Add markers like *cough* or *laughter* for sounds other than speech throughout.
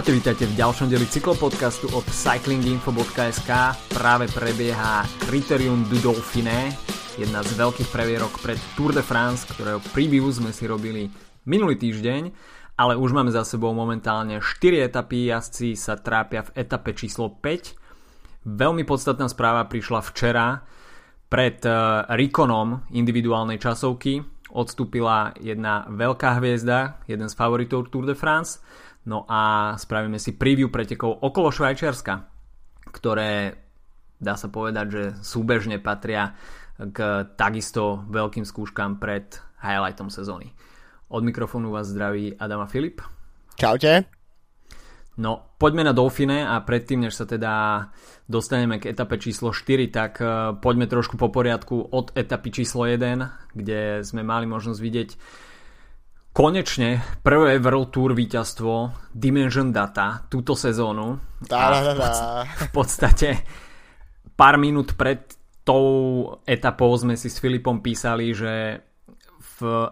Čaute, vítajte v ďalšom deli cyklopodcastu od cyclinginfo.sk. Práve prebieha Criterium du Dauphiné, jedna z veľkých previerok pred Tour de France, ktorého preview sme si robili minulý týždeň, ale už máme za sebou momentálne 4 etapy, jazdci sa trápia v etape číslo 5. Veľmi podstatná správa prišla včera pred eh, Rikonom individuálnej časovky. Odstúpila jedna veľká hviezda, jeden z favoritov Tour de France, No a spravíme si preview pretekov okolo Švajčiarska, ktoré dá sa povedať, že súbežne patria k takisto veľkým skúškam pred highlightom sezóny. Od mikrofónu vás zdraví Adama Filip. Čaute. No, poďme na Dauphine a predtým, než sa teda dostaneme k etape číslo 4, tak uh, poďme trošku po poriadku od etapy číslo 1, kde sme mali možnosť vidieť Konečne prvé World Tour víťazstvo Dimension Data túto sezónu. A v podstate pár minút pred tou etapou sme si s Filipom písali, že v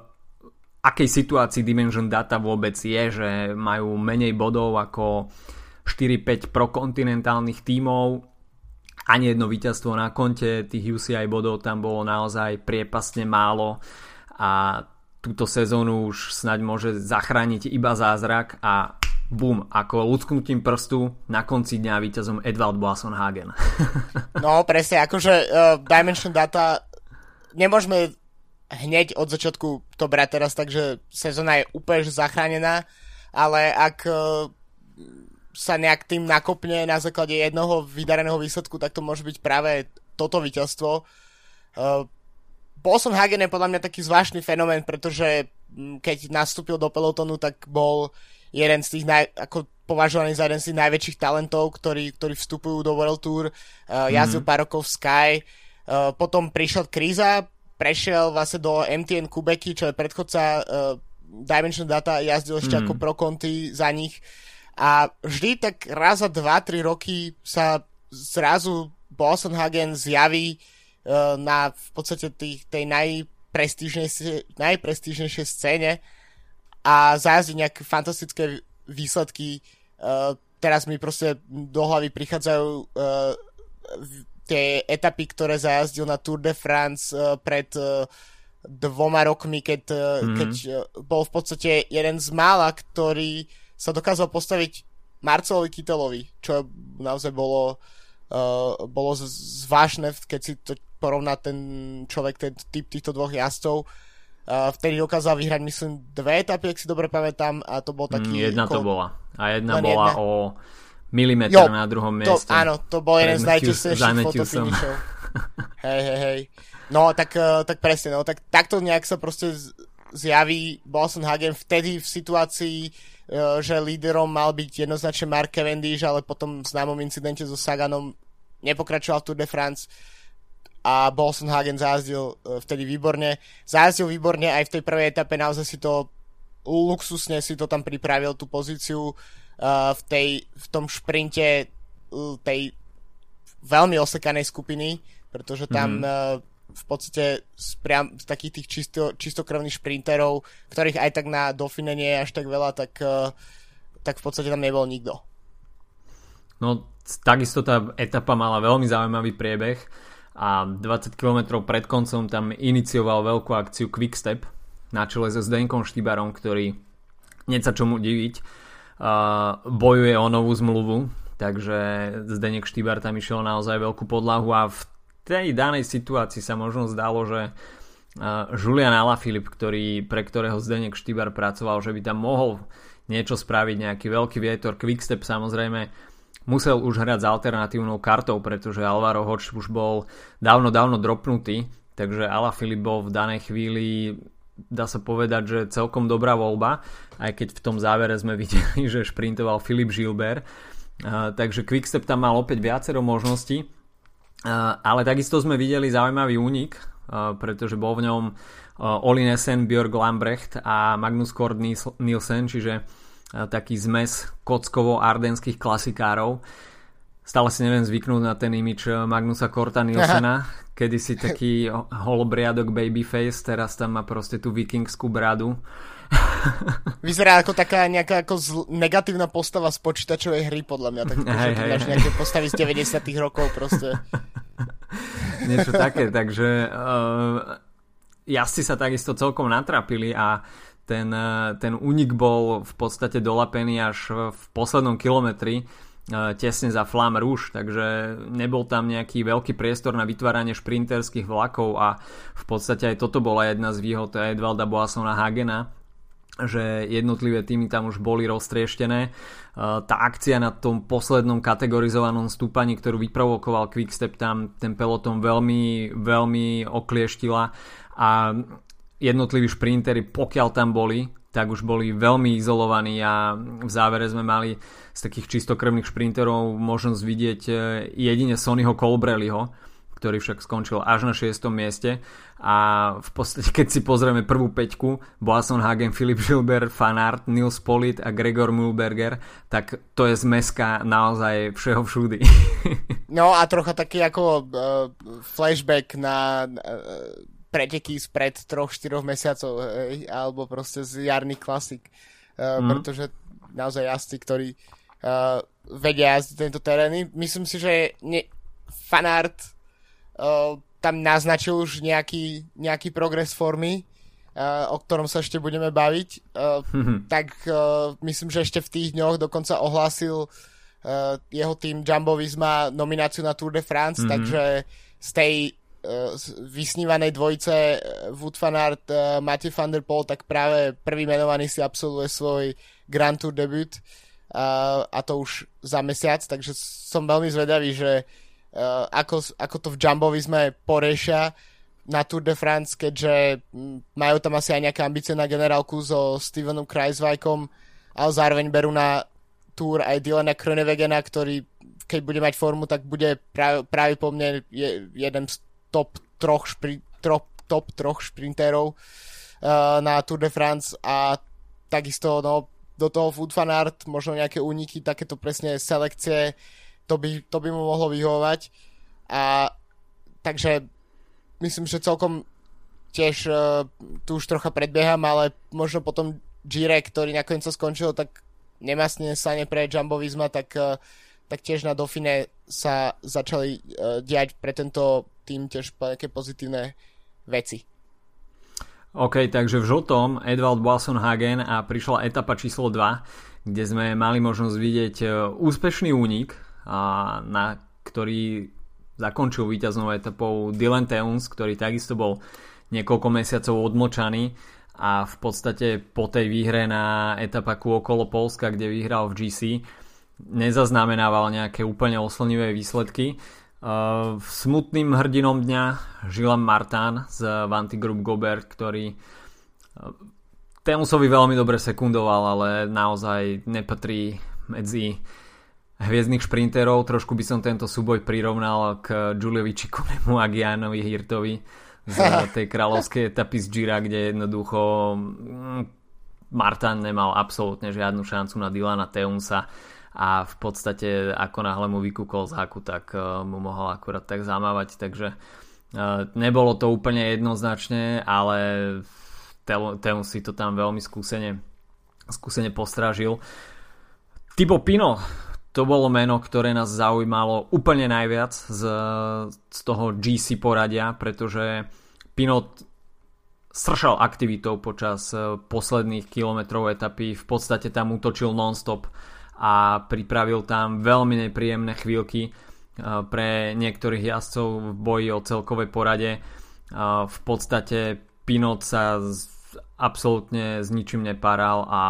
akej situácii Dimension Data vôbec je, že majú menej bodov ako 4-5 prokontinentálnych tímov. Ani jedno víťazstvo na konte, tých UCI bodov tam bolo naozaj priepasne málo. A túto sezónu už snaď môže zachrániť iba zázrak a bum, ako lusknutím prstu na konci dňa víťazom Edvald Hagen. *laughs* no presne, akože uh, Dimension Data nemôžeme hneď od začiatku to brať teraz, takže sezóna je úplne zachránená, ale ak uh, sa nejak tým nakopne na základe jednoho vydareného výsledku, tak to môže byť práve toto víťazstvo. Uh, Bolson Hagen je podľa mňa taký zvláštny fenomén, pretože mm, keď nastúpil do pelotonu, tak bol jeden z tých naj, ako považovaný za jeden z tých najväčších talentov, ktorí, ktorí vstupujú do World Tour, uh, jazdil mm-hmm. pár rokov v Sky, uh, potom prišiel kríza, prešiel vlastne do MTN Kubeky, čo je predchodca uh, Dimension Data, jazdil ešte mm-hmm. ako pro konty za nich a vždy tak raz za 2-3 roky sa zrazu Bolson Hagen zjaví Eh, na v podstate tých, tej najprestížnejšej, najprestížnejšej scéne a zajazdí nejaké fantastické výsledky. Uh, teraz mi proste do hlavy prichádzajú uh, tie etapy, ktoré zajazdil na Tour de France pred dvoma rokmi, keď, mm-hmm. keď bol v podstate jeden z mála, ktorý sa dokázal postaviť Marcelovi Kytelovi, čo naozaj bolo, uh, bolo zvláštne, keď si to porovnať ten človek, ten typ týchto dvoch jazdcov. Uh, vtedy dokázal vyhrať, myslím, dve etapy, ak si dobre pamätám, a to bol taký... Mm, jedna ko... to bola. A jedna bola jedna. o milimeter jo, na druhom mieste. To, áno, to bol jeden z najčastejších fotofinišov. *laughs* hej, hej, hej. No, tak, uh, tak presne, no, tak takto nejak sa proste zjaví Boston Hagen vtedy v situácii, uh, že líderom mal byť jednoznačne Mark Cavendish, ale potom v známom incidente so Saganom nepokračoval v Tour de France a Bolson Hagen zájazdil e, vtedy výborne. Zájazdil výborne aj v tej prvej etape, naozaj si to luxusne si to tam pripravil, tú pozíciu uh, v, tej, v tom šprinte uh, tej veľmi osekanej skupiny, pretože tam mm. v podstate z, priam, z takých tých čisto, čistokrvných šprinterov, ktorých aj tak na Dauphine nie je až tak veľa, tak, tak v podstate tam nebol nikto. No, takisto tá etapa mala veľmi zaujímavý priebeh a 20 km pred koncom tam inicioval veľkú akciu Quickstep na čele so Zdenkom Štibarom, ktorý sa čomu diviť bojuje o novú zmluvu. Takže Zdenek Štibar tam išiel naozaj veľkú podlahu a v tej danej situácii sa možno zdalo, že Julian Alaphilippe, ktorý, pre ktorého Zdenek Štibar pracoval, že by tam mohol niečo spraviť, nejaký veľký vietor, Quickstep samozrejme musel už hrať s alternatívnou kartou, pretože Alvaro Hoč už bol dávno, dávno dropnutý, takže Ala Filip bol v danej chvíli dá sa povedať, že celkom dobrá voľba, aj keď v tom závere sme *laughs* videli, že šprintoval Filip Gilbert. Uh, takže Quickstep tam mal opäť viacero možností, ale takisto sme videli zaujímavý únik, pretože bol v ňom Olin Essen, Björg Lambrecht a Magnus Kort Nielsen, čiže taký zmes kockovo-ardenských klasikárov. Stále si neviem zvyknúť na ten imič eh, Magnusa Korta Nielsena, kedy si taký *laughs* holobriadok babyface, teraz tam má proste tú vikingskú bradu. *laughs* Vyzerá ako taká nejaká ako zl- negatívna postava z počítačovej hry, podľa mňa. Tak hey, hey, hey. nejaké postavy z 90 rokov proste. *laughs* Niečo také, takže uh, jazdci sa takisto celkom natrapili a uh, ten únik bol v podstate dolapený až v poslednom kilometri uh, tesne za Flam Rouge, takže nebol tam nejaký veľký priestor na vytváranie šprinterských vlakov a v podstate aj toto bola jedna z výhod Edvalda Boasona Hagena, že jednotlivé týmy tam už boli roztrieštené. E, tá akcia na tom poslednom kategorizovanom stúpaní, ktorú vyprovokoval Quickstep, tam ten peloton veľmi, veľmi oklieštila a jednotliví šprintery, pokiaľ tam boli, tak už boli veľmi izolovaní a v závere sme mali z takých čistokrvných šprinterov možnosť vidieť e, jedine Sonnyho Colbrelliho, ktorý však skončil až na 6. mieste a v podstate *laughs* keď si pozrieme prvú peťku Boasson Hagen, Filip Gilbert, Fanart, Nils Polit a Gregor Mulberger tak to je zmeska naozaj všeho všudy *laughs* no a trocha taký ako uh, flashback na uh, preteky spred 3-4 mesiacov uh, alebo proste z jarných klasik uh, mm. pretože naozaj jazdci, ktorí uh, vedia jazdiť tento terény. Myslím si, že ne, fanart uh, tam naznačil už nejaký, nejaký progres formy, uh, o ktorom sa ešte budeme baviť. Uh, *laughs* tak uh, myslím, že ešte v tých dňoch dokonca ohlásil uh, jeho tým Jumbo Visma nomináciu na Tour de France, mm-hmm. takže z tej vysnívanej dvojice Wood van Aert, uh, Matthew van der Poel, tak práve prvý menovaný si absolvuje svoj Grand Tour debut a to už za mesiac, takže som veľmi zvedavý, že uh, ako, ako to v Jumbovizme porešia na Tour de France, keďže mm, majú tam asi aj nejaké ambície na generálku so Stevenom Kreisweikom, ale zároveň berú na Tour aj Dylana Kronewegena, ktorý keď bude mať formu, tak bude práve, práve po mne je, jeden z top troch, špri, trop, top troch šprintérov uh, na Tour de France a takisto no, do toho Food Fan Art, možno nejaké úniky, takéto presne selekcie to by, to by mu mohlo vyhovovať. A takže myslím, že celkom tiež uh, tu už trocha predbieham, ale možno potom Gire, ktorý nakoniec sa skončil, tak nemasne sa pre Jumbo Visma, tak, uh, tak tiež na Dauphine sa začali uh, diať pre tento tým tiež nejaké pozitívne veci. OK, takže v žltom Edvald Hagen a prišla etapa číslo 2, kde sme mali možnosť vidieť úspešný únik na ktorý zakončil víťaznou etapou Dylan Teuns, ktorý takisto bol niekoľko mesiacov odmočaný a v podstate po tej výhre na etapaku okolo Polska, kde vyhral v GC, nezaznamenával nejaké úplne oslnivé výsledky. Uh, smutným hrdinom dňa Žilan Martán z Vanty Group Gobert, ktorý uh, Teusovi veľmi dobre sekundoval, ale naozaj nepatrí medzi hviezdnych šprinterov. Trošku by som tento súboj prirovnal k Giuliovi Čikunemu a Gianovi Hirtovi z *laughs* tej kráľovskej etapy z Gira, kde jednoducho mm, Martin nemal absolútne žiadnu šancu na Dylana Teunsa a v podstate ako náhle mu vykúkol z haku, tak e, mu mohol akurát tak zamávať, takže e, nebolo to úplne jednoznačne, ale Teun si to tam veľmi skúsene, skúsene postražil. Typo Pino to bolo meno, ktoré nás zaujímalo úplne najviac z, z toho GC poradia, pretože Pinot sršal aktivitou počas e, posledných kilometrov etapy, v podstate tam útočil non-stop a pripravil tam veľmi nepríjemné chvíľky e, pre niektorých jazdcov v boji o celkovej porade. E, v podstate Pinot sa absolútne s ničím neparal a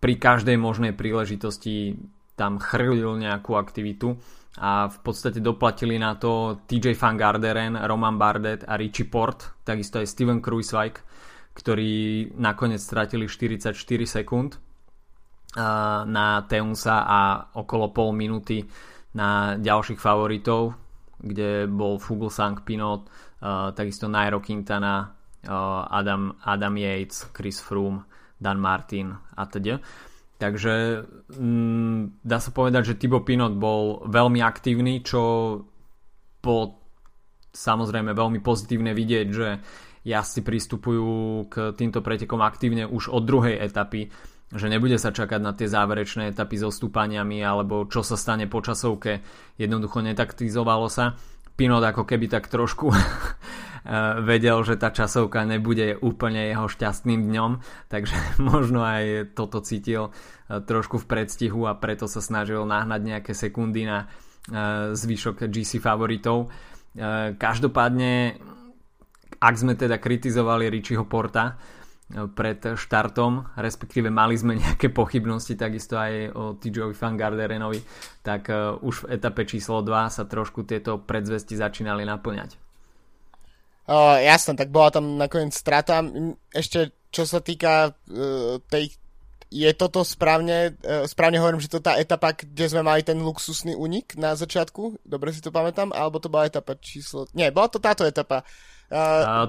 pri každej možnej príležitosti tam chrlil nejakú aktivitu a v podstate doplatili na to TJ Van Garderen, Roman Bardet a Richie Port, takisto aj Steven Kruiswijk, ktorí nakoniec stratili 44 sekúnd na Teunsa a okolo pol minúty na ďalších favoritov, kde bol Fuglsang Pinot, takisto Nairo Quintana, Adam, Adam Yates, Chris Froome Dan Martin a teda. Takže mm, dá sa povedať, že Thibaut Pinot bol veľmi aktívny, čo bolo samozrejme veľmi pozitívne vidieť, že jazdci pristupujú k týmto pretekom aktívne už od druhej etapy, že nebude sa čakať na tie záverečné etapy so stúpaniami alebo čo sa stane po časovke. Jednoducho netaktizovalo sa. Pinot ako keby tak trošku *laughs* vedel, že tá časovka nebude úplne jeho šťastným dňom, takže *laughs* možno aj toto cítil trošku v predstihu a preto sa snažil nahnať nejaké sekundy na zvyšok GC favoritov. Každopádne ak sme teda kritizovali Richieho Porta pred štartom, respektíve mali sme nejaké pochybnosti takisto aj o TJovi Van Garderenovi, tak e, už v etape číslo 2 sa trošku tieto predzvesti začínali naplňať. Uh, jasné, tak bola tam nakoniec strata. Ešte čo sa týka uh, tej je toto správne, uh, správne hovorím, že to tá etapa, kde sme mali ten luxusný únik na začiatku, dobre si to pamätám, alebo to bola etapa číslo... Nie, bola to táto etapa,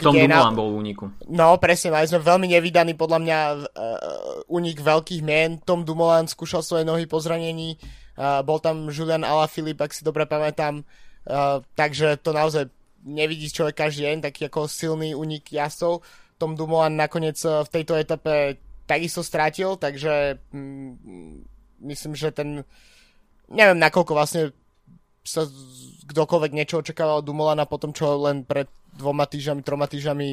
Tom Dumoulin na... bol úniku. No, presne, mali sme veľmi nevydaný podľa mňa uh, únik veľkých mien. Tom Dumoulin skúšal svoje nohy po zranení, uh, bol tam Julian Alaphilippe, ak si dobre pamätám, uh, takže to naozaj nevidí človek každý deň, taký ako silný únik jazdcov. Tom Dumoulin nakoniec uh, v tejto etape takisto strátil, takže mm, myslím, že ten neviem, nakoľko vlastne sa kdokoľvek niečo očakával od Dumolana po tom, čo len pred dvoma týždňami, troma týždňami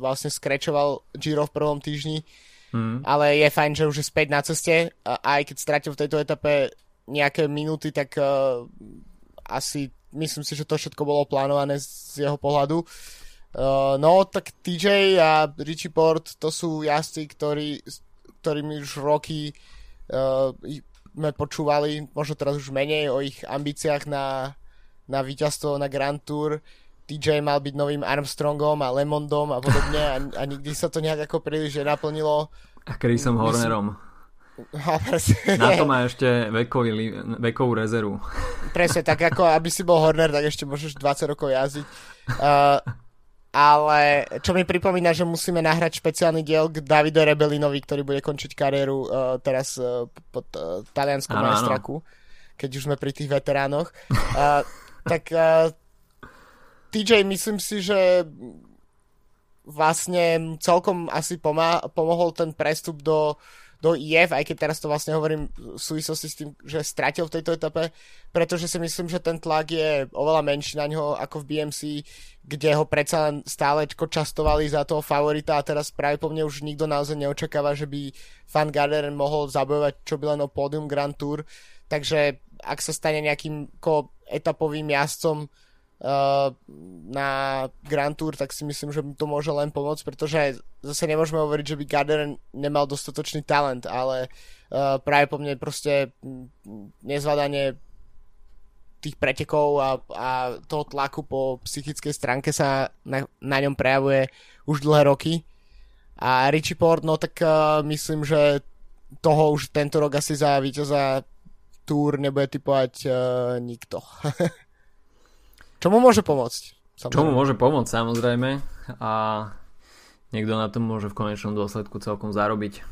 vlastne skrečoval Giro v prvom týždni. Mm. Ale je fajn, že už je späť na ceste a aj keď stratil v tejto etape nejaké minúty, tak uh, asi myslím si, že to všetko bolo plánované z jeho pohľadu. Uh, no, tak TJ a Richie Port to sú jazdci, ktorí, ktorými už roky uh, sme počúvali, možno teraz už menej o ich ambíciách na, na víťazstvo na Grand Tour. TJ mal byť novým Armstrongom a Lemondom a podobne a, a nikdy sa to nejak ako príliš nenaplnilo. A Chrisom Hornerom. A Na to má ešte vekový, vekovú rezervu. Presne, tak ako aby si bol Horner, tak ešte môžeš 20 rokov jazdiť. Uh, ale čo mi pripomína, že musíme nahrať špeciálny diel k Davide Rebelinovi, ktorý bude končiť kariéru uh, teraz uh, pod uh, talianskom majstraku, keď už sme pri tých veteránoch. Uh, tak uh, TJ myslím si, že vlastne celkom asi pomá- pomohol ten prestup do, do IF, aj keď teraz to vlastne hovorím v súvislosti s tým, že stratil v tejto etape, pretože si myslím, že ten tlak je oveľa menší na ňo ako v BMC, kde ho predsa len stále častovali za toho favorita a teraz práve po mne už nikto naozaj neočakáva, že by Fan Garderen mohol zabojovať čo by len o pódium Grand Tour, takže ak sa stane nejakým ko etapovým jazdcom na Grand Tour, tak si myslím, že to môže len pomôcť, pretože zase nemôžeme hovoriť, že by Gardner nemal dostatočný talent, ale uh, práve po mne proste nezvládanie tých pretekov a, a toho tlaku po psychickej stránke sa na, na ňom prejavuje už dlhé roky. A Richie Port, no tak uh, myslím, že toho už tento rok asi za víťaza Tour nebude typovať uh, nikto. *laughs* Čo mu môže pomôcť? Samozrejme. Čo mu môže pomôcť, samozrejme. A niekto na tom môže v konečnom dôsledku celkom zarobiť. *laughs*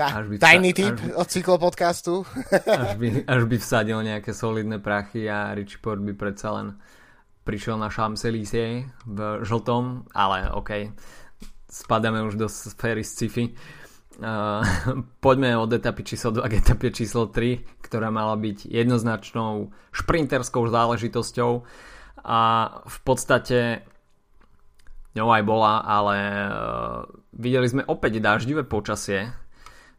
Tá, by tajný tip by, od cyklopodcastu. *laughs* až, by, až by vsadil nejaké solidné prachy a Richie Port by predsa len prišiel na Champs-Élysées v žltom, ale OK, spadáme už do sféry sci-fi. Uh, *laughs* poďme od etapy číslo 2 k etape číslo 3, ktorá mala byť jednoznačnou šprinterskou záležitosťou. A v podstate ňou aj bola, ale uh, videli sme opäť daždivé počasie,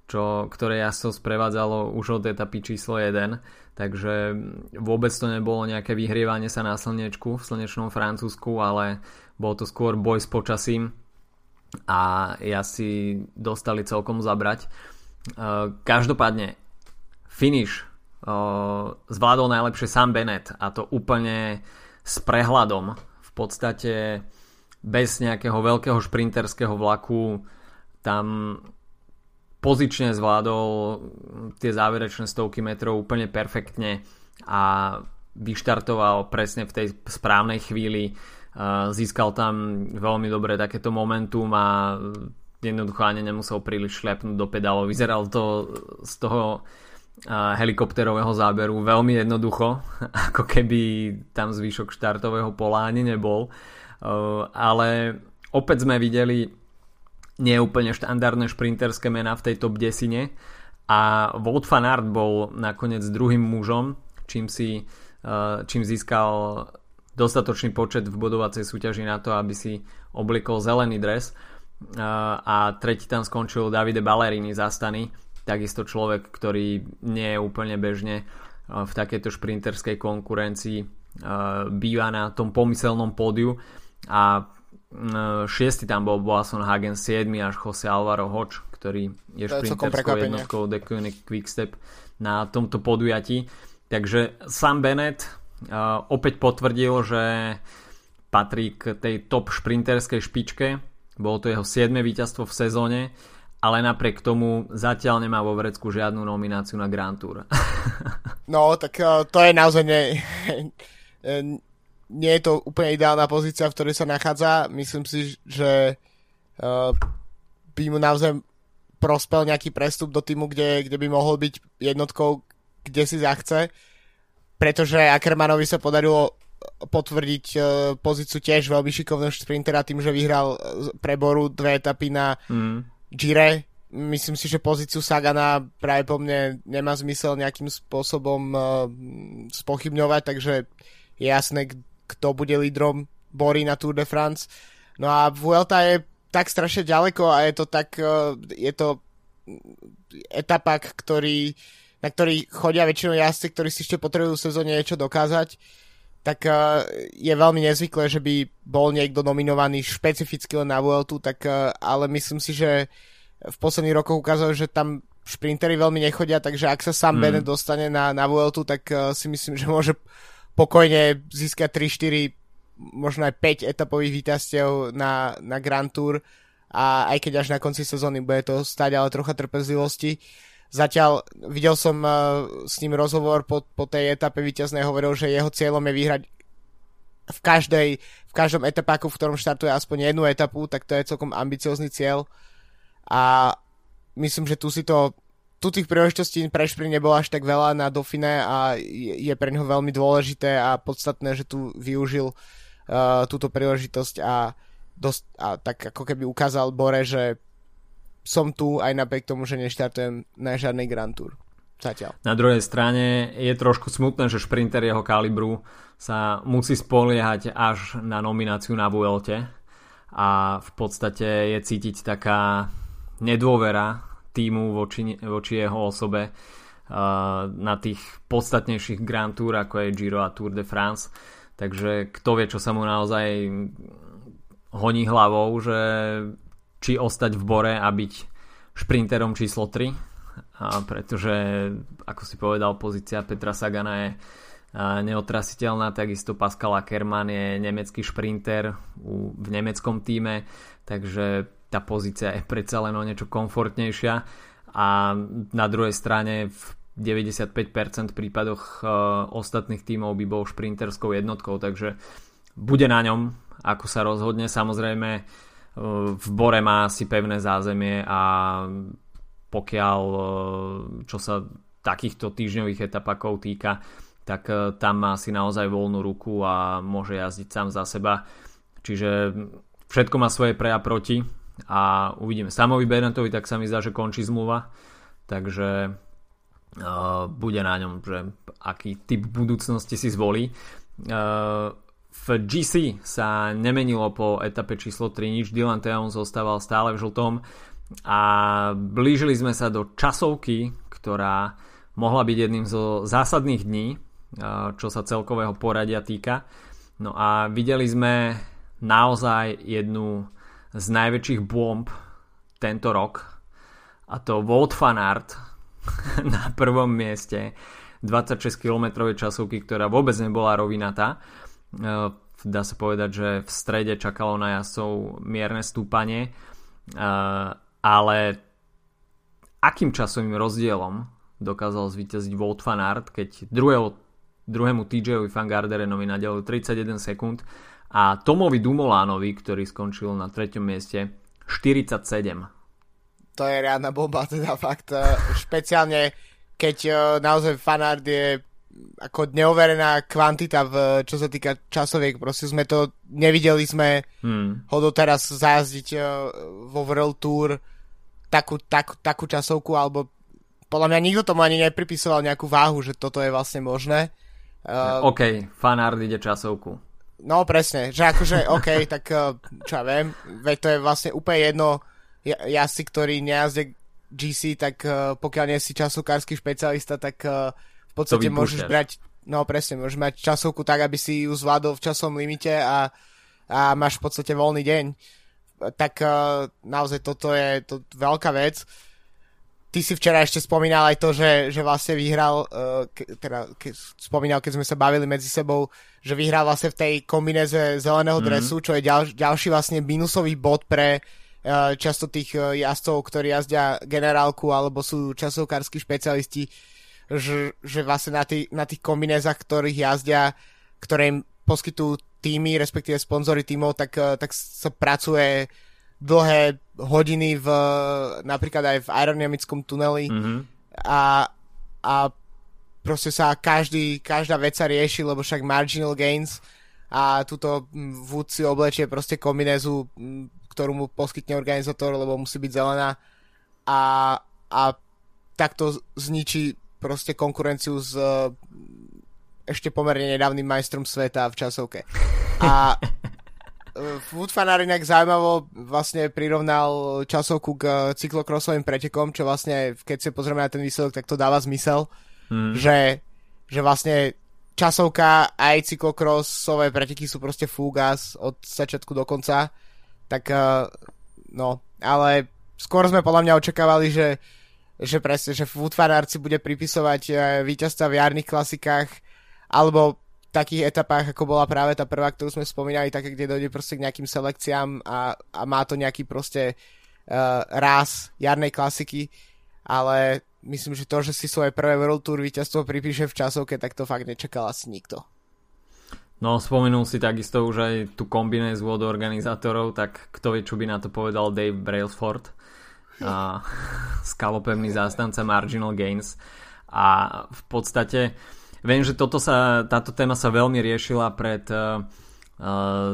čo, ktoré jazdcov sprevádzalo už od etapy číslo 1, takže vôbec to nebolo nejaké vyhrievanie sa na slnečku v slnečnom Francúzsku, ale bol to skôr boj s počasím a ja si dostali celkom zabrať. E, každopádne finish e, zvládol najlepšie Sam Bennett a to úplne s prehľadom. V podstate bez nejakého veľkého šprinterského vlaku tam pozične zvládol tie záverečné stovky metrov úplne perfektne a vyštartoval presne v tej správnej chvíli získal tam veľmi dobre takéto momentum a jednoducho ani nemusel príliš šľapnúť do pedálov. Vyzeral to z toho helikopterového záberu veľmi jednoducho, *laughs* ako keby tam zvyšok štartového pola ani nebol ale opäť sme videli neúplne štandardné šprinterské mená v tej top desine a Wout van Aert bol nakoniec druhým mužom, čím, si, čím získal dostatočný počet v bodovacej súťaži na to, aby si oblikol zelený dres. A tretí tam skončil Davide Ballerini za Stany, takisto človek, ktorý nie je úplne bežne v takejto šprinterskej konkurencii býva na tom pomyselnom pódiu. A šiestý tam bol Boasson Hagen, 7 až Jose Alvaro Hoč, ktorý je šprinterskou jednotkou The Quickstep na tomto podujatí. Takže Sam Bennett opäť potvrdil, že patrí k tej top šprinterskej špičke. Bolo to jeho 7. víťazstvo v sezóne, ale napriek tomu zatiaľ nemá vo vrecku žiadnu nomináciu na Grand Tour. *laughs* no, tak uh, to je naozaj ne, *laughs* nie je to úplne ideálna pozícia, v ktorej sa nachádza. Myslím si, že uh, by mu naozaj prospel nejaký prestup do týmu, kde, kde by mohol byť jednotkou, kde si zachce. Pretože Ackermanovi sa podarilo potvrdiť uh, pozíciu tiež veľmi šikovného sprintera tým, že vyhral pre Boru dve etapy na mm. Gire. Myslím si, že pozíciu Sagana práve po mne nemá zmysel nejakým spôsobom uh, spochybňovať, takže je jasné, kto bude lídrom Bory na Tour de France. No a Vuelta je tak strašne ďaleko a je to tak, uh, je to etapak, ktorý, na ktorý chodia väčšinou jazdci, ktorí si ešte potrebujú v sezóne niečo dokázať, tak uh, je veľmi nezvyklé, že by bol niekto nominovaný špecificky len na Vueltu, tak, uh, ale myslím si, že v posledných rokoch ukázal, že tam šprintery veľmi nechodia, takže ak sa sám mm. Bennett dostane na, na Vueltu, tak uh, si myslím, že môže pokojne získať 3-4 možno aj 5 etapových víťazstiev na, na Grand Tour a aj keď až na konci sezóny bude to stať ale trocha trpezlivosti. Zatiaľ videl som uh, s ním rozhovor po, po tej etape víťaznej, hovoril, že jeho cieľom je vyhrať v, každej, v každom etapáku, v ktorom štartuje aspoň jednu etapu, tak to je celkom ambiciózny cieľ. A myslím, že tu si to tu tých príležitostí pre šprint nebolo až tak veľa na Dauphine a je pre neho veľmi dôležité a podstatné, že tu využil uh, túto príležitosť a, dosť, a tak ako keby ukázal Bore, že som tu aj napriek tomu, že neštartujem na žiadnej Grand Tour. Zatiaľ. Na druhej strane je trošku smutné, že šprinter jeho kalibru sa musí spoliehať až na nomináciu na Vuelte a v podstate je cítiť taká nedôvera týmu voči, voči jeho osobe uh, na tých podstatnejších Grand Tour ako je Giro a Tour de France Takže kto vie, čo sa mu naozaj honí hlavou, že či ostať v bore a byť šprinterom číslo 3, a pretože, ako si povedal, pozícia Petra Sagana je neotrasiteľná, takisto Pascal Ackermann je nemecký šprinter v nemeckom týme, takže tá pozícia je predsa len o niečo komfortnejšia a na druhej strane v 95% prípadoch uh, ostatných tímov by bol šprinterskou jednotkou, takže bude na ňom, ako sa rozhodne. Samozrejme, v Bore má asi pevné zázemie a pokiaľ, uh, čo sa takýchto týždňových etapakov týka, tak uh, tam má si naozaj voľnú ruku a môže jazdiť sám za seba. Čiže všetko má svoje pre a proti a uvidíme. Samovi Bennettovi tak sa mi zdá, že končí zmluva, takže uh, bude na ňom, že aký typ budúcnosti si zvolí. Uh, v GC sa nemenilo po etape číslo 3 nič, Dylan Theon zostával stále v žltom a blížili sme sa do časovky, ktorá mohla byť jedným zo zásadných dní, čo sa celkového poradia týka. No a videli sme naozaj jednu z najväčších bomb tento rok a to Wout van Aert *laughs* na prvom mieste 26 km časovky, ktorá vôbec nebola rovinatá. E, dá sa povedať, že v strede čakalo na jasov mierne stúpanie, e, ale akým časovým rozdielom dokázal zvíťaziť Wout van Aert, keď druhého, druhému TJ Van Garderenovi nadelil 31 sekúnd a Tomovi Dumolánovi, ktorý skončil na treťom mieste 47 to je riadna bomba, teda fakt. E, špeciálne, keď naozaj fanart je ako neoverená kvantita, v, čo sa týka časoviek. Proste sme to, nevideli sme hmm. ho doteraz zázdiť uh, vo World Tour takú, tak, takú časovku, alebo podľa mňa nikto tomu ani nepripisoval nejakú váhu, že toto je vlastne možné. Uh, OK, fanart ide časovku. No presne, že akože *laughs* OK, tak uh, čo ja viem, veď to je vlastne úplne jedno jazdci, ktorý nejazde GC, tak uh, pokiaľ nie si časovkársky špecialista, tak uh, podstate môžeš brať, no presne, môžeš mať časovku tak, aby si ju zvládol v časom limite a, a máš v podstate voľný deň. Tak uh, naozaj toto je to veľká vec. Ty si včera ešte spomínal aj to, že, že vlastne vyhral, uh, ke, teda ke, spomínal, keď sme sa bavili medzi sebou, že vyhral vlastne v tej kombinéze zeleného mm. dresu, čo je ďal, ďalší vlastne minusový bod pre Eh, často tých jazdcov, ktorí jazdia generálku alebo sú časovkársky špecialisti, že, že vlastne na, tý, na tých kombinézach, ktorých jazdia, ktoré im poskytujú týmy, respektíve sponzory týmov, tak, eh, tak sa pracuje dlhé hodiny v, napríklad aj v aerodynamickom tuneli mm-hmm. a, a proste sa každý, každá vec sa rieši, lebo však marginal gains a túto Wood si oblečie proste kombinézu ktorú mu poskytne organizátor, lebo musí byť zelená a, a takto zničí proste konkurenciu s e, ešte pomerne nedávnym majstrom sveta v časovke. A Woodfanar inak zaujímavo vlastne prirovnal časovku k cyklokrosovým pretekom, čo vlastne, keď sa pozrieme na ten výsledok, tak to dáva zmysel, hmm. že, že vlastne časovka aj cyklokrosové preteky sú proste fúgas od začiatku do konca tak uh, no, ale skôr sme podľa mňa očakávali, že, že presne, že Woodfanarci bude pripisovať uh, víťazstva v jarných klasikách alebo v takých etapách, ako bola práve tá prvá, ktorú sme spomínali, také, kde dojde proste k nejakým selekciám a, a má to nejaký proste uh, ráz jarnej klasiky, ale myslím, že to, že si svoje prvé World Tour víťazstvo pripíše v časovke, tak to fakt nečakal asi nikto. No, spomenul si takisto už aj tú kombinézu od organizátorov, tak kto vie, čo by na to povedal Dave Brailsford, a *laughs* skalopevný zástanca Marginal Gains. A v podstate viem, že toto sa, táto téma sa veľmi riešila pred uh,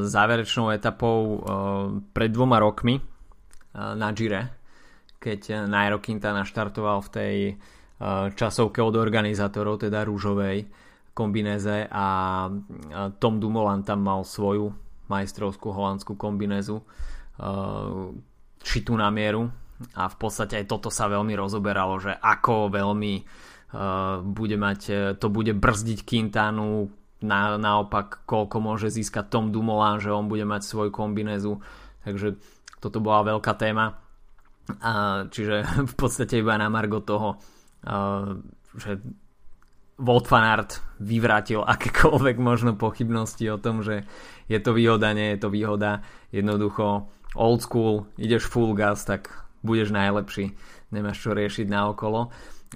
záverečnou etapou uh, pred dvoma rokmi uh, na Gire, keď Nairo Quintana naštartoval v tej uh, časovke od organizátorov, teda rúžovej kombinéze a Tom Dumoulin tam mal svoju majstrovskú holandskú kombinézu šitú na mieru a v podstate aj toto sa veľmi rozoberalo, že ako veľmi bude mať, to bude brzdiť Quintanu, na, naopak koľko môže získať Tom Dumoulin, že on bude mať svoju kombinézu, takže toto bola veľká téma. A, čiže *laughs* v podstate iba na margo toho, že Volt Fanart vyvrátil akékoľvek možno pochybnosti o tom, že je to výhoda, nie je to výhoda. Jednoducho old school, ideš full gas, tak budeš najlepší. Nemáš čo riešiť na okolo.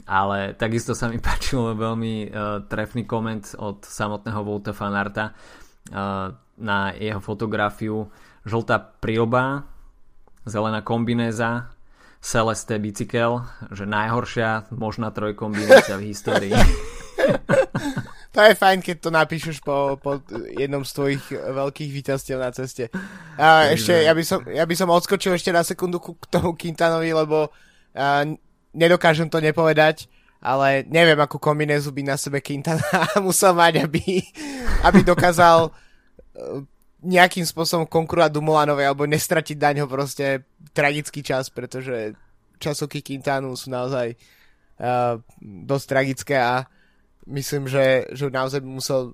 Ale takisto sa mi *laughs* páčil veľmi uh, trefný koment od samotného Volta Fanarta uh, na jeho fotografiu. Žltá prílba, zelená kombinéza, Celeste bicykel, že najhoršia možná trojkombinácia v histórii. *laughs* to je fajn, keď to napíšeš po, po jednom z tvojich veľkých víťazstiev na ceste. A ešte, ja by, som, ja by som odskočil ešte na sekundu k tomu Quintanovi, lebo uh, nedokážem to nepovedať, ale neviem, akú kombinézu by na sebe Quintana *laughs* musel mať, aby, aby dokázal uh, nejakým spôsobom konkurovať Dumulanovej alebo nestratiť daň ho proste tragický čas, pretože časovky Quintanu sú naozaj uh, dosť tragické a myslím, že, že naozaj musel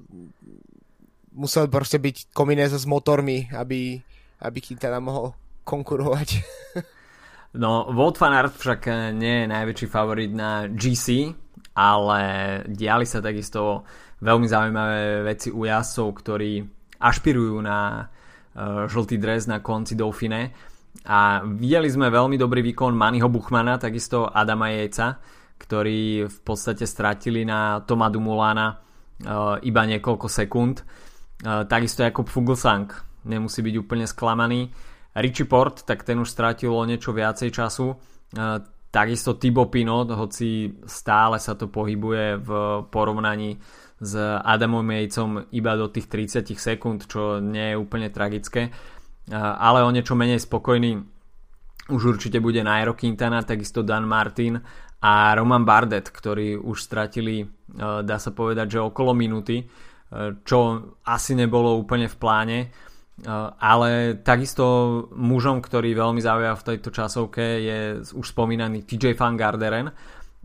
musel proste byť kombinéza s motormi, aby, aby Quintana mohol konkurovať. *laughs* no, Wout van Aert však nie je najväčší favorit na GC, ale diali sa takisto veľmi zaujímavé veci u jazdcov, ktorí ašpirujú na uh, žltý dres na konci Dauphine a videli sme veľmi dobrý výkon Maniho Buchmana, takisto Adama Jejca, ktorí v podstate stratili na Toma Dumulana uh, iba niekoľko sekúnd. Uh, takisto ako Fuglsang nemusí byť úplne sklamaný. Richie Port, tak ten už strátil o niečo viacej času. Uh, takisto Thibaut Pinot, hoci stále sa to pohybuje v porovnaní s Adamom Jejcom iba do tých 30 sekúnd, čo nie je úplne tragické, ale o niečo menej spokojný už určite bude Nairo Quintana, takisto Dan Martin a Roman Bardet, ktorí už stratili, dá sa povedať, že okolo minúty, čo asi nebolo úplne v pláne ale takisto mužom, ktorý veľmi zaujal v tejto časovke je už spomínaný TJ Van Garderen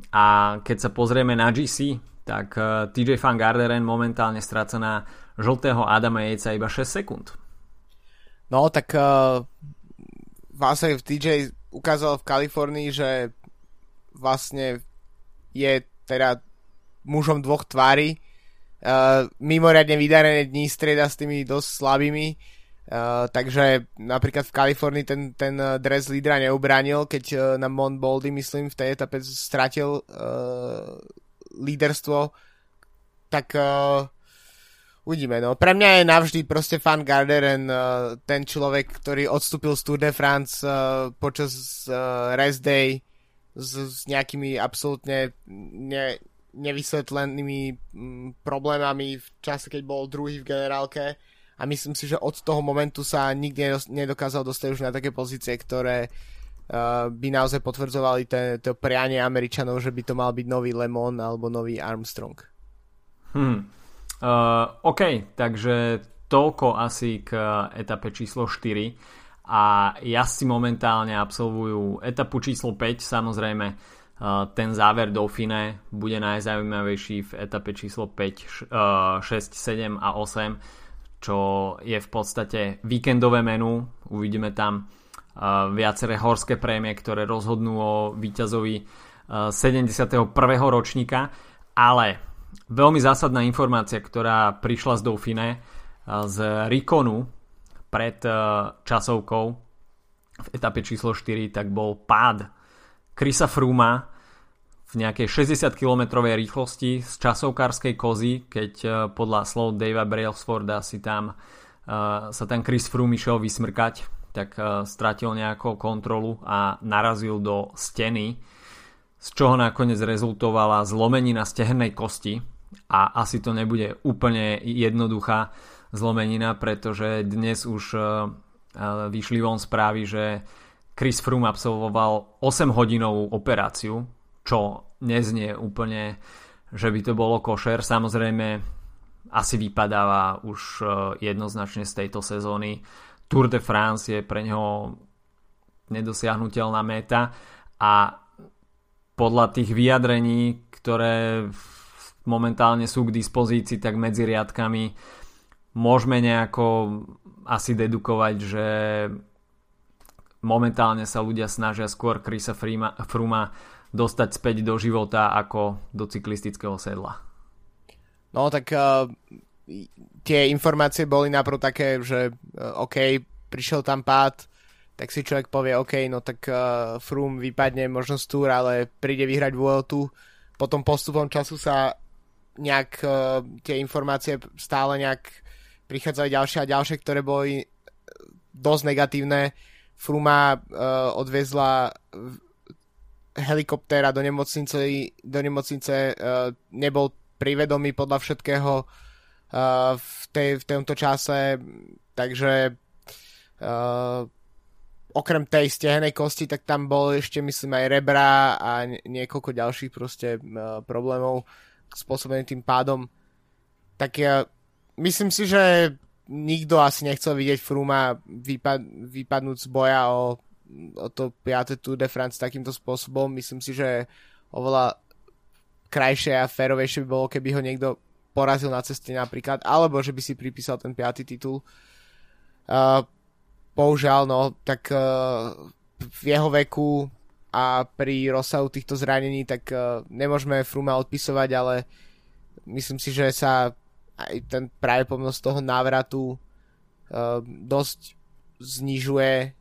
a keď sa pozrieme na GC, tak e, TJ Van Garderen momentálne stráca na žltého Adama Jejca iba 6 sekúnd. No tak uh, vlastne TJ ukázal v Kalifornii, že vlastne je teda mužom dvoch tvári. Uh, mimoriadne vydarené dní strieda s tými dosť slabými Uh, takže napríklad v Kalifornii ten, ten dres lídra neubránil, keď uh, na Mont Baldy, myslím, v tej etape stratil uh, líderstvo, tak uh, uvidíme. No. Pre mňa je navždy proste fan Garderen uh, ten človek, ktorý odstúpil z Tour de France uh, počas uh, rest day s, s nejakými absolútne ne, nevysvetlenými mm, problémami v čase, keď bol druhý v generálke a myslím si, že od toho momentu sa nikdy nedokázal dostať už na také pozície, ktoré uh, by naozaj potvrdzovali to prianie Američanov, že by to mal byť nový Lemon alebo nový Armstrong. Hmm. Uh, OK, takže toľko asi k etape číslo 4 a jazdci momentálne absolvujú etapu číslo 5, samozrejme uh, ten záver Dauphine bude najzaujímavejší v etape číslo 5, uh, 6, 7 a 8 čo je v podstate víkendové menu. Uvidíme tam uh, viaceré horské prémie, ktoré rozhodnú o víťazovi uh, 71. ročníka, ale veľmi zásadná informácia, ktorá prišla z Dauphine, z Rikonu pred uh, časovkou. V etape číslo 4, tak bol pád Krisa Fruma v nejakej 60 km rýchlosti z časovkárskej kozy, keď uh, podľa slov Davea Brailsforda si tam uh, sa tam Chris Froome išiel vysmrkať, tak stratil nejakú kontrolu a narazil do steny, z čoho nakoniec rezultovala zlomenina stehennej kosti. A asi to nebude úplne jednoduchá zlomenina, pretože dnes už vyšli von správy, že Chris Froome absolvoval 8 hodinovú operáciu, čo neznie úplne, že by to bolo košer. Samozrejme, asi vypadáva už e, jednoznačne z tejto sezóny. Tour de France je pre neho nedosiahnutelná meta a podľa tých vyjadrení, ktoré momentálne sú k dispozícii, tak medzi riadkami môžeme nejako asi dedukovať, že momentálne sa ľudia snažia skôr Chrisa Fruma dostať späť do života ako do cyklistického sedla. No tak uh, tie informácie boli naprv také, že uh, OK, prišiel tam pád, tak si človek povie OK, no tak uh, Froome vypadne možno z túr, ale príde vyhrať Vueltu. Potom postupom času sa nejak uh, tie informácie stále nejak prichádzali ďalšie a ďalšie, ktoré boli dosť negatívne. Fruma uh, odviezla helikoptéra do nemocnice, do nemocnice uh, nebol privedomý podľa všetkého uh, v, tej, v tomto čase, takže uh, okrem tej stehenej kosti, tak tam bol ešte myslím aj rebra a niekoľko ďalších proste uh, problémov spôsobených tým pádom. Tak ja myslím si, že nikto asi nechcel vidieť Fruma vypad, vypadnúť z boja o o to 5. Tour de France takýmto spôsobom. Myslím si, že oveľa krajšie a férovejšie by bolo, keby ho niekto porazil na ceste napríklad, alebo že by si pripísal ten 5. titul. Uh, bohužiaľ, no, tak uh, v jeho veku a pri rozsahu týchto zranení, tak uh, nemôžeme Fruma odpisovať, ale myslím si, že sa aj ten pravdepodobnosť toho návratu uh, dosť znižuje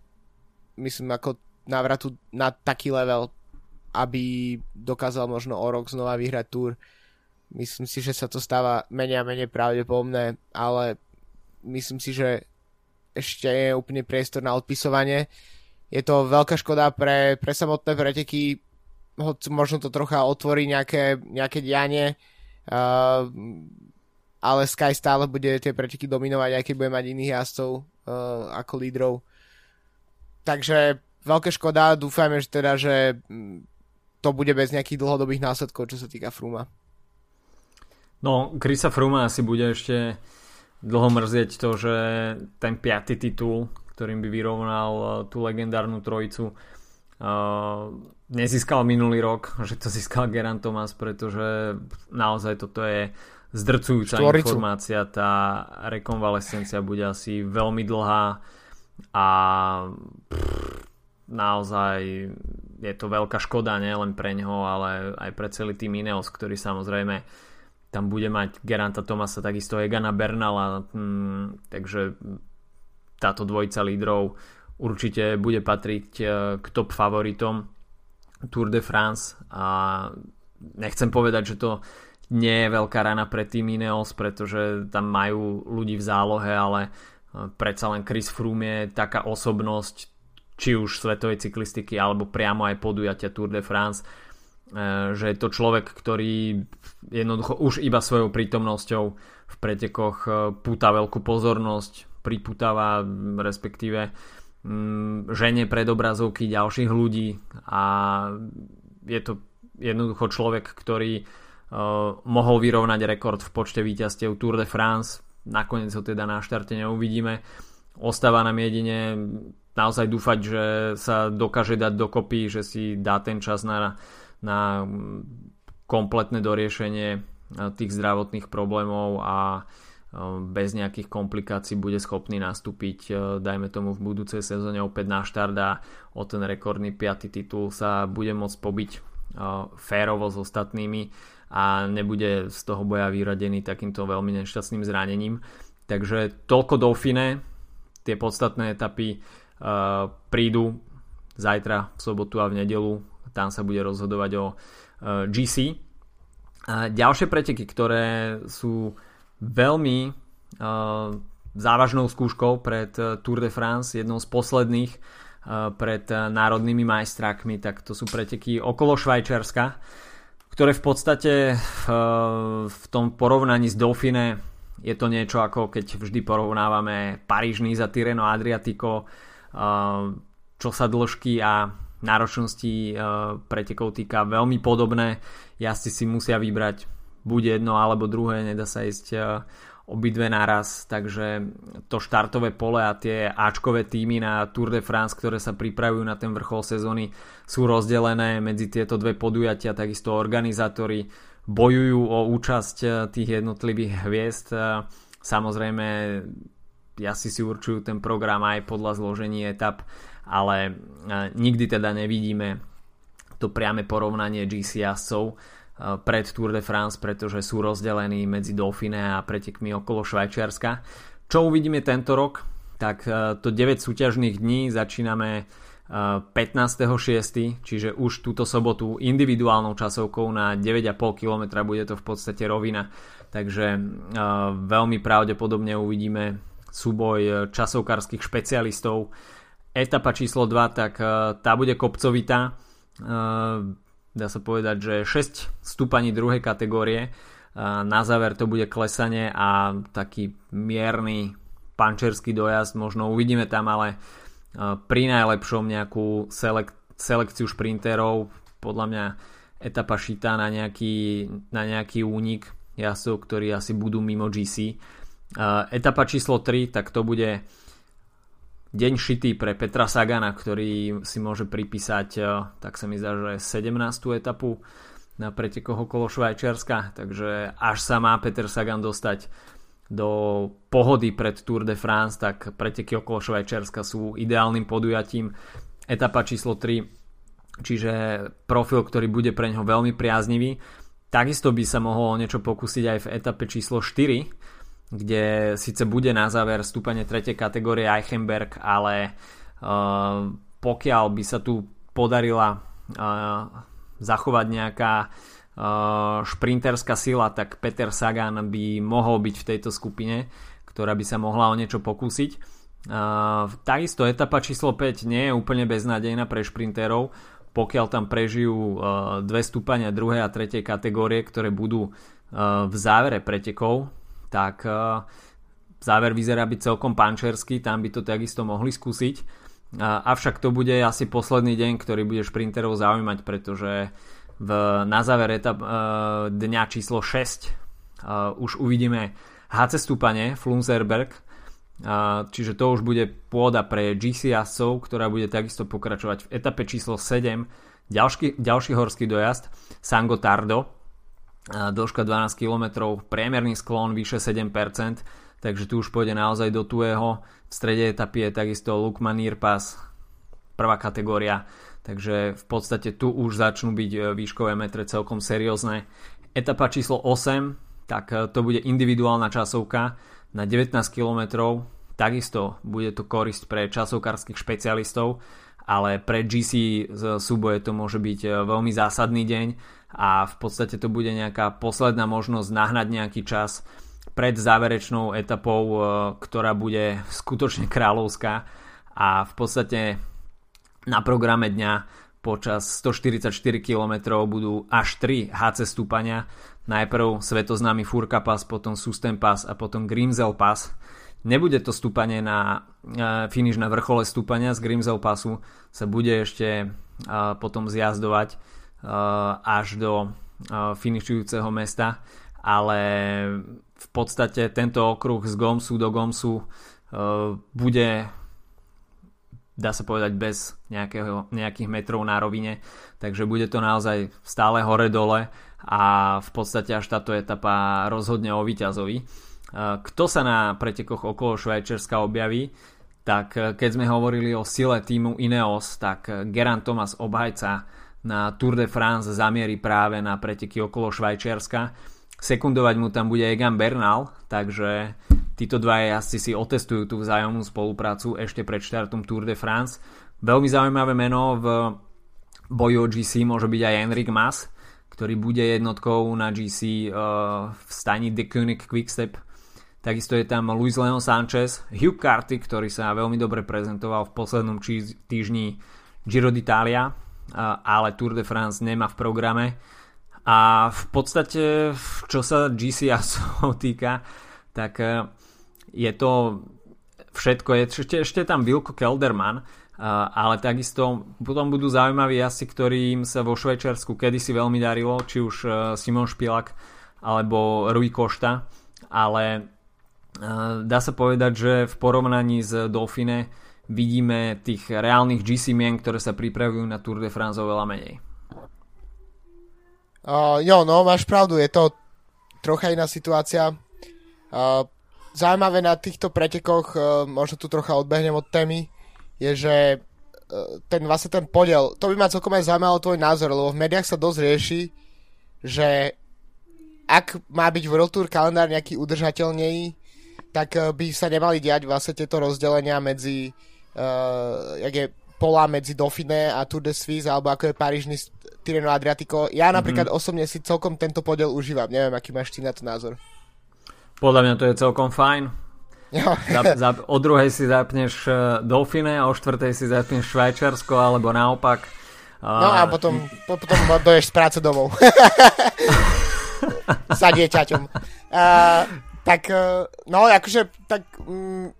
myslím, ako návratu na taký level, aby dokázal možno o rok znova vyhrať túr. Myslím si, že sa to stáva menej a menej pravdepodobné, ale myslím si, že ešte je úplne priestor na odpisovanie. Je to veľká škoda pre, pre samotné preteky, možno to trocha otvorí nejaké, nejaké dianie, uh, ale Sky stále bude tie preteky dominovať, aj keď bude mať iných jazdcov uh, ako lídrov. Takže veľká škoda, dúfajme, že teda, že to bude bez nejakých dlhodobých následkov, čo sa týka Fruma. No, Krisa Fruma asi bude ešte dlho mrzieť to, že ten piatý titul, ktorým by vyrovnal uh, tú legendárnu trojicu, uh, nezískal minulý rok, že to získal Geran Thomas, pretože naozaj toto je zdrcujúca Štvoricu. informácia, tá rekonvalescencia bude asi veľmi dlhá a pff, naozaj je to veľká škoda nielen pre neho, ale aj pre celý tým Ineos, ktorý samozrejme tam bude mať Geranta Tomasa, takisto Egana Bernala, hm, takže táto dvojica lídrov určite bude patriť e, k top favoritom Tour de France a nechcem povedať, že to nie je veľká rana pre tým Ineos, pretože tam majú ľudí v zálohe, ale e, predsa len Chris Froome je taká osobnosť či už svetovej cyklistiky alebo priamo aj podujatia Tour de France E, že je to človek, ktorý jednoducho už iba svojou prítomnosťou v pretekoch e, púta veľkú pozornosť, priputáva respektíve mm, žene pred obrazovky ďalších ľudí a je to jednoducho človek, ktorý mohol vyrovnať rekord v počte víťazstiev Tour de France. Nakoniec ho teda na štarte neuvidíme. Ostáva nám jedine naozaj dúfať, že sa dokáže dať dokopy, že si dá ten čas na na kompletné doriešenie e, tých zdravotných problémov a e, bez nejakých komplikácií bude schopný nastúpiť, dajme tomu v budúcej sezóne opäť na štart a o ten rekordný 5. titul sa bude môcť pobiť férovo s ostatnými a nebude z toho boja vyradený takýmto veľmi nešťastným zranením. Takže toľko Dauphine, tie podstatné etapy prídu zajtra, v sobotu a v nedelu tam sa bude rozhodovať o e, GC. Ďalšie preteky, ktoré sú veľmi e, závažnou skúškou pred Tour de France, jednou z posledných pred národnými majstrákmi, tak to sú preteky okolo Švajčiarska, ktoré v podstate v, v tom porovnaní s Dauphine je to niečo ako keď vždy porovnávame Paríž, Niza, Tireno, Adriatico, čo sa dĺžky a náročnosti e, pretekov týka veľmi podobné. Jazdci si musia vybrať buď jedno alebo druhé, nedá sa ísť obidve naraz, takže to štartové pole a tie Ačkové týmy na Tour de France, ktoré sa pripravujú na ten vrchol sezóny, sú rozdelené medzi tieto dve podujatia, takisto organizátori bojujú o účasť e, tých jednotlivých hviezd. Samozrejme, ja si určujú ten program aj podľa zložení etap ale e, nikdy teda nevidíme to priame porovnanie GC jazdcov pred Tour de France, pretože sú rozdelení medzi Dauphine a pretekmi okolo Švajčiarska. Čo uvidíme tento rok? Tak e, to 9 súťažných dní začíname 15.6., čiže už túto sobotu individuálnou časovkou na 9,5 km bude to v podstate rovina. Takže veľmi pravdepodobne uvidíme súboj časovkárskych špecialistov etapa číslo 2, tak tá bude kopcovitá. Dá sa povedať, že 6 stúpaní druhej kategórie. Na záver to bude klesanie a taký mierny pančerský dojazd. Možno uvidíme tam ale pri najlepšom nejakú selek- selekciu šprinterov. Podľa mňa etapa šitá na nejaký, na nejaký únik jasov, ktorí asi budú mimo GC. Etapa číslo 3, tak to bude deň šitý pre Petra Sagana, ktorý si môže pripísať, eh, tak sa mi zdá, že 17. etapu na pretekoch okolo Švajčiarska, takže až sa má Peter Sagan dostať do pohody pred Tour de France, tak preteky okolo Švajčiarska sú ideálnym podujatím. Etapa číslo 3, čiže profil, ktorý bude pre neho veľmi priaznivý. Takisto by sa mohol niečo pokúsiť aj v etape číslo 4, kde síce bude na záver stúpanie 3. kategórie Eichenberg, ale uh, pokiaľ by sa tu podarila uh, zachovať nejaká uh, šprinterská sila, tak Peter Sagan by mohol byť v tejto skupine, ktorá by sa mohla o niečo pokúsiť. Uh, takisto etapa číslo 5 nie je úplne beznádejná pre šprinterov, pokiaľ tam prežijú dve stúpania druhej a tretej kategórie, ktoré budú v závere pretekov, tak záver vyzerá byť celkom pančerský, tam by to takisto mohli skúsiť. Avšak to bude asi posledný deň, ktorý bude šprinterov zaujímať, pretože v, na záver etap, dňa číslo 6 už uvidíme HC stúpanie Flunzerberg, čiže to už bude pôda pre GC jazdcov, ktorá bude takisto pokračovať v etape číslo 7. Ďalší, ďalší horský dojazd Sango Tardo, dĺžka 12 km, priemerný sklon vyše 7%, takže tu už pôjde naozaj do tuého. V strede etapy je takisto Lukman Pass, prvá kategória, takže v podstate tu už začnú byť e, výškové metre celkom seriózne. Etapa číslo 8, tak e, to bude individuálna časovka na 19 km. Takisto bude to korisť pre časovkárskych špecialistov, ale pre GC súboje to môže byť e, veľmi zásadný deň a v podstate to bude nejaká posledná možnosť nahnať nejaký čas pred záverečnou etapou, e, ktorá bude skutočne kráľovská. A v podstate na programe dňa počas 144 km budú až 3 HC stúpania. Najprv svetoznámy Furka Pass, potom Susten Pass a potom Grimzel Pass. Nebude to stúpanie na uh, finish na vrchole stúpania z Grimzel Passu, sa bude ešte uh, potom zjazdovať až do uh, finišujúceho mesta, ale v podstate tento okruh z Gomsu do Gomsu uh, bude dá sa povedať bez nejakého, nejakých metrov na rovine, takže bude to naozaj stále hore-dole a v podstate až táto etapa rozhodne o víťazovi. Kto sa na pretekoch okolo Švajčiarska objaví, tak keď sme hovorili o sile týmu Ineos, tak Geran Thomas obhajca na Tour de France zamierí práve na preteky okolo Švajčiarska. Sekundovať mu tam bude Egan Bernal, takže títo dva jazdci si otestujú tú vzájomnú spoluprácu ešte pred štartom Tour de France. Veľmi zaujímavé meno v boju o GC môže byť aj Enric Mas, ktorý bude jednotkou na GC uh, v stani The Koenig Quickstep. Takisto je tam Luis Leon Sanchez, Hugh Carty, ktorý sa veľmi dobre prezentoval v poslednom týždni Giro d'Italia, ale Tour de France nemá v programe. A v podstate, čo sa GC *laughs* týka, tak uh, je to všetko, je ešte, ešte tam Wilko Kelderman, ale takisto potom budú zaujímaví asi, ktorým sa vo Švajčiarsku kedysi veľmi darilo, či už e, Simon Špilak alebo Rui Košta, ale e, dá sa povedať, že v porovnaní s Dauphine vidíme tých reálnych GC mien, ktoré sa pripravujú na Tour de France oveľa menej. Uh, jo, no, máš pravdu, je to trocha iná situácia. Uh, zaujímavé na týchto pretekoch, uh, možno tu trocha odbehnem od témy, je, že e, ten vlastne ten podiel, to by ma celkom aj zaujímalo tvoj názor, lebo v médiách sa dosť rieši, že ak má byť World Tour kalendár nejaký udržateľný, tak e, by sa nemali diať vlastne tieto rozdelenia medzi uh, jak je pola medzi Dauphine a Tour de Suisse, alebo ako je Parížny Tireno Adriatico. Ja mhm. napríklad mm-hmm. osobne si celkom tento podiel užívam. Neviem, aký máš ty na to názor. Podľa mňa to je celkom fajn Zap, zap, o druhej si zapneš uh, Dauphine a o štvrtej si zapneš Švajčiarsko alebo naopak. No a potom, potom doješ z práce domov. *laughs* Sa dieťaťom. Uh, tak, no akože, tak um,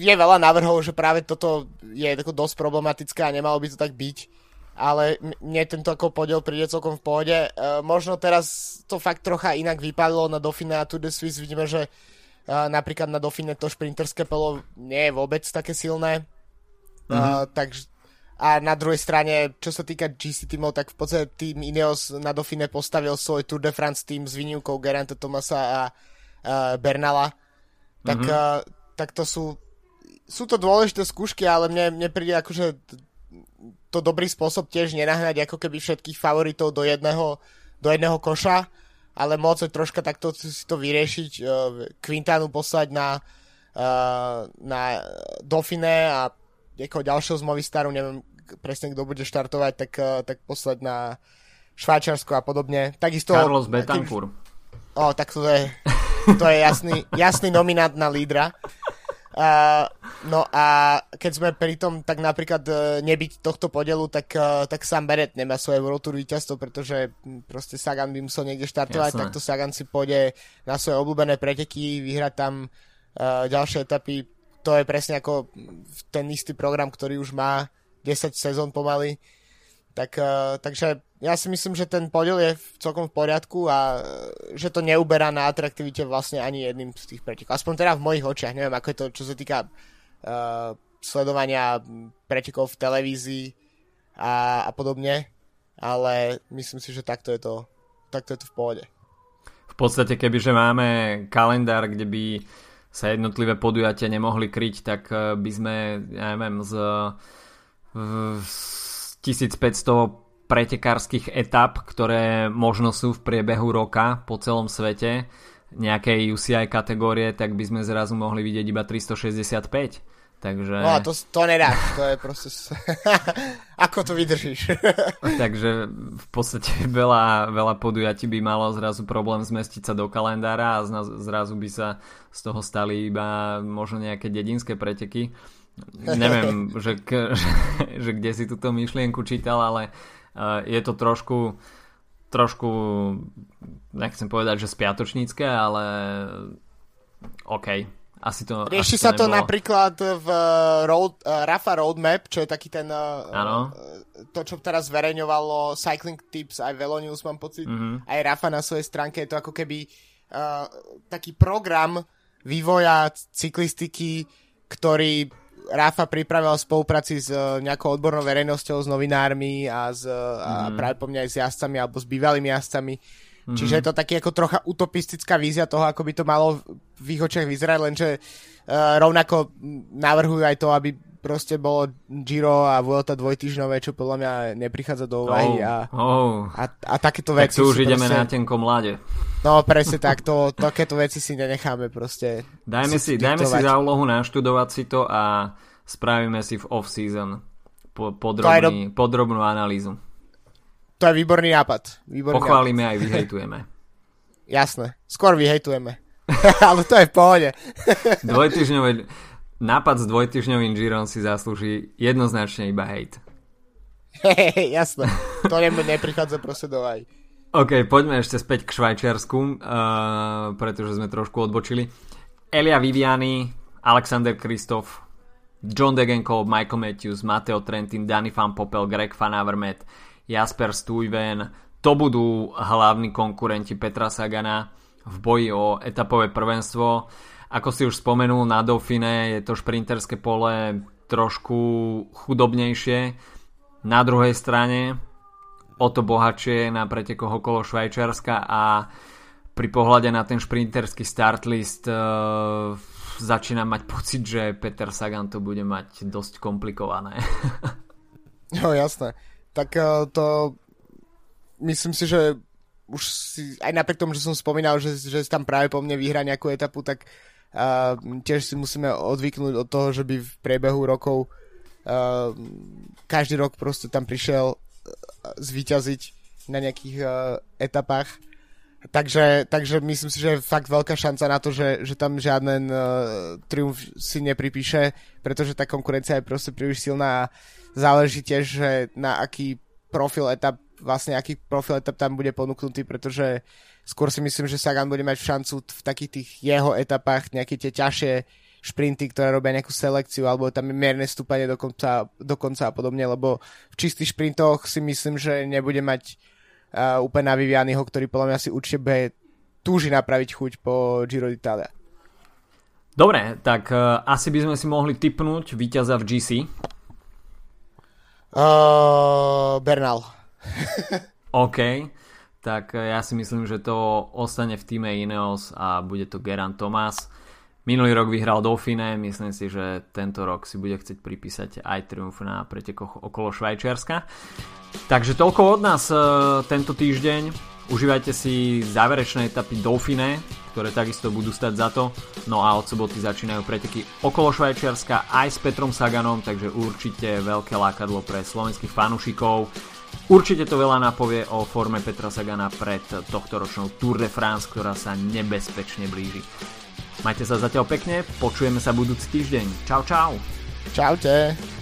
je veľa návrhov, že práve toto je tako dosť problematické a nemalo by to tak byť. Ale mne tento ako podiel príde celkom v pohode. Uh, možno teraz to fakt trocha inak vypadlo na Dauphine a Tour de Suisse. Vidíme, že napríklad na Dauphine to šprinterské pelo nie je vôbec také silné. Uh-huh. Uh, takže a na druhej strane, čo sa týka GC týmov, tak v podstate tým Ineos na Dauphine postavil svoj Tour de France tým s výnimkou Geranta Tomasa a uh, Bernala. Tak, uh, tak to sú sú to dôležité skúšky, ale mne, mne príde akože to dobrý spôsob tiež nenahnať ako keby všetkých favoritov do jedného, do jedného koša ale môcť troška takto si to vyriešiť, uh, Quintanu poslať na, uh, na Dauphine a niekoho ďalšieho z Movistaru, neviem presne kto bude štartovať, tak, uh, tak poslať na Švajčiarsko a podobne. Takisto, Carlos Betancourt. O, tak to je, to je jasný, jasný nominant na lídra. No a keď sme pri tom, tak napríklad uh, nebyť tohto podelu, tak, uh, tak Sam Bennett nemá svoje World Tour víťazstvo, pretože hm, proste Sagan by musel niekde štartovať, Jasné. takto Sagan si pôjde na svoje obľúbené preteky, vyhrať tam uh, ďalšie etapy. To je presne ako ten istý program, ktorý už má 10 sezón pomaly. Tak, uh, takže ja si myslím, že ten podiel je celkom v poriadku a že to neuberá na atraktivite vlastne ani jedným z tých pretekov. Aspoň teda v mojich očiach, neviem ako je to, čo sa týka uh, sledovania pretekov v televízii a, a podobne, ale myslím si, že takto je to, takto je to v pohode. V podstate, kebyže máme kalendár, kde by sa jednotlivé podujatia nemohli kryť, tak eh, by sme, ja neviem, z, z 1500 pretekárskych etap, ktoré možno sú v priebehu roka po celom svete nejakej UCI kategórie, tak by sme zrazu mohli vidieť iba 365. Takže... No a to, to nedáš, to je proste... *laughs* Ako to vydržíš? *laughs* *laughs* Takže v podstate veľa, veľa podujatí by malo zrazu problém zmestiť sa do kalendára a zrazu by sa z toho stali iba možno nejaké dedinské preteky. Neviem, že, že, *laughs* že kde si túto myšlienku čítal, ale je to trošku trošku, nechcem povedať, že spiatočnícke, ale OK. Asi to, Rieši asi to sa nebolo. to napríklad v road, uh, Rafa Roadmap, čo je taký ten uh, to, čo teraz zverejňovalo Cycling Tips aj Velonius, mám pocit, mm-hmm. aj Rafa na svojej stránke, je to ako keby uh, taký program vývoja cyklistiky, ktorý Rafa pripravil v spolupráci s uh, nejakou odbornou verejnosťou, s novinármi a, s, mm. a práve po mňa aj s jazdcami alebo s bývalými jazdcami. Mm-hmm. Čiže je to taký ako trocha utopistická vízia toho, ako by to malo v ich očiach vyzerať, lenže uh, rovnako navrhujú aj to, aby proste bolo Giro a Vuelta dvojtyžňové, čo podľa mňa neprichádza do úvahy oh, a, oh. a, a takéto veci. Tak tu už ideme proste... na tenkom mlade. No presne tak, to, takéto veci si nenecháme proste. Dajme si, dajme si za úlohu naštudovať si to a spravíme si v off-season po, podrobný, do... podrobnú analýzu. To je výborný nápad. Výborný Pochválime nápad. aj vyhejtujeme. *laughs* Jasné, skôr vyhejtujeme. *laughs* Ale to je v pohode. Dvojtyžňové, nápad s dvojtyžňovým Girom si zaslúži jednoznačne iba hejt. jasné. To ne, neprichádza proste do aj. OK, poďme ešte späť k Švajčiarsku, uh, pretože sme trošku odbočili. Elia Viviani, Alexander Kristof, John Degenkolb, Michael Matthews, Matteo Trentin, Danny Van Poppel, Greg Van Avermaet, Jasper Stuyven, to budú hlavní konkurenti Petra Sagana v boji o etapové prvenstvo. Ako si už spomenul, na Dauphine je to šprinterské pole trošku chudobnejšie. Na druhej strane o to bohatšie na pretekoch okolo Švajčiarska a pri pohľade na ten šprinterský start list uh, začínam mať pocit, že Peter Sagan to bude mať dosť komplikované. *laughs* no jasné. Tak uh, to myslím si, že už si, aj napriek tomu, že som spomínal, že, že tam práve po mne vyhrá nejakú etapu, tak uh, tiež si musíme odvyknúť od toho, že by v priebehu rokov uh, každý rok proste tam prišiel zvíťaziť na nejakých uh, etapách. Takže, takže myslím si, že je fakt veľká šanca na to, že, že tam žiaden uh, triumf si nepripíše, pretože tá konkurencia je proste príliš silná a záleží tiež, že na aký profil etap, vlastne aký profil etap tam bude ponúknutý, pretože skôr si myslím, že Sagan bude mať šancu v takých tých jeho etapách nejaké tie ťažšie šprinty, ktoré robia nejakú selekciu, alebo tam je mierne stúpanie dokonca, dokonca a podobne, lebo v čistých šprintoch si myslím, že nebude mať uh, úplne na Vivianiho, ktorý podľa mňa si určite bude túži napraviť chuť po Giro d'Italia. Dobre, tak uh, asi by sme si mohli typnúť víťaza v GC. Uh, Bernal. *laughs* OK, tak ja si myslím, že to ostane v týme Ineos a bude to Geran Thomas. Minulý rok vyhral Dauphine, myslím si, že tento rok si bude chcieť pripísať aj triumf na pretekoch okolo Švajčiarska. Takže toľko od nás e, tento týždeň. Užívajte si záverečné etapy Dauphine, ktoré takisto budú stať za to. No a od soboty začínajú preteky okolo Švajčiarska aj s Petrom Saganom, takže určite veľké lákadlo pre slovenských fanúšikov. Určite to veľa napovie o forme Petra Sagana pred tohto ročnou Tour de France, ktorá sa nebezpečne blíži. Majte sa zatiaľ pekne, počujeme sa budúci týždeň. Čau, čau. Čaute.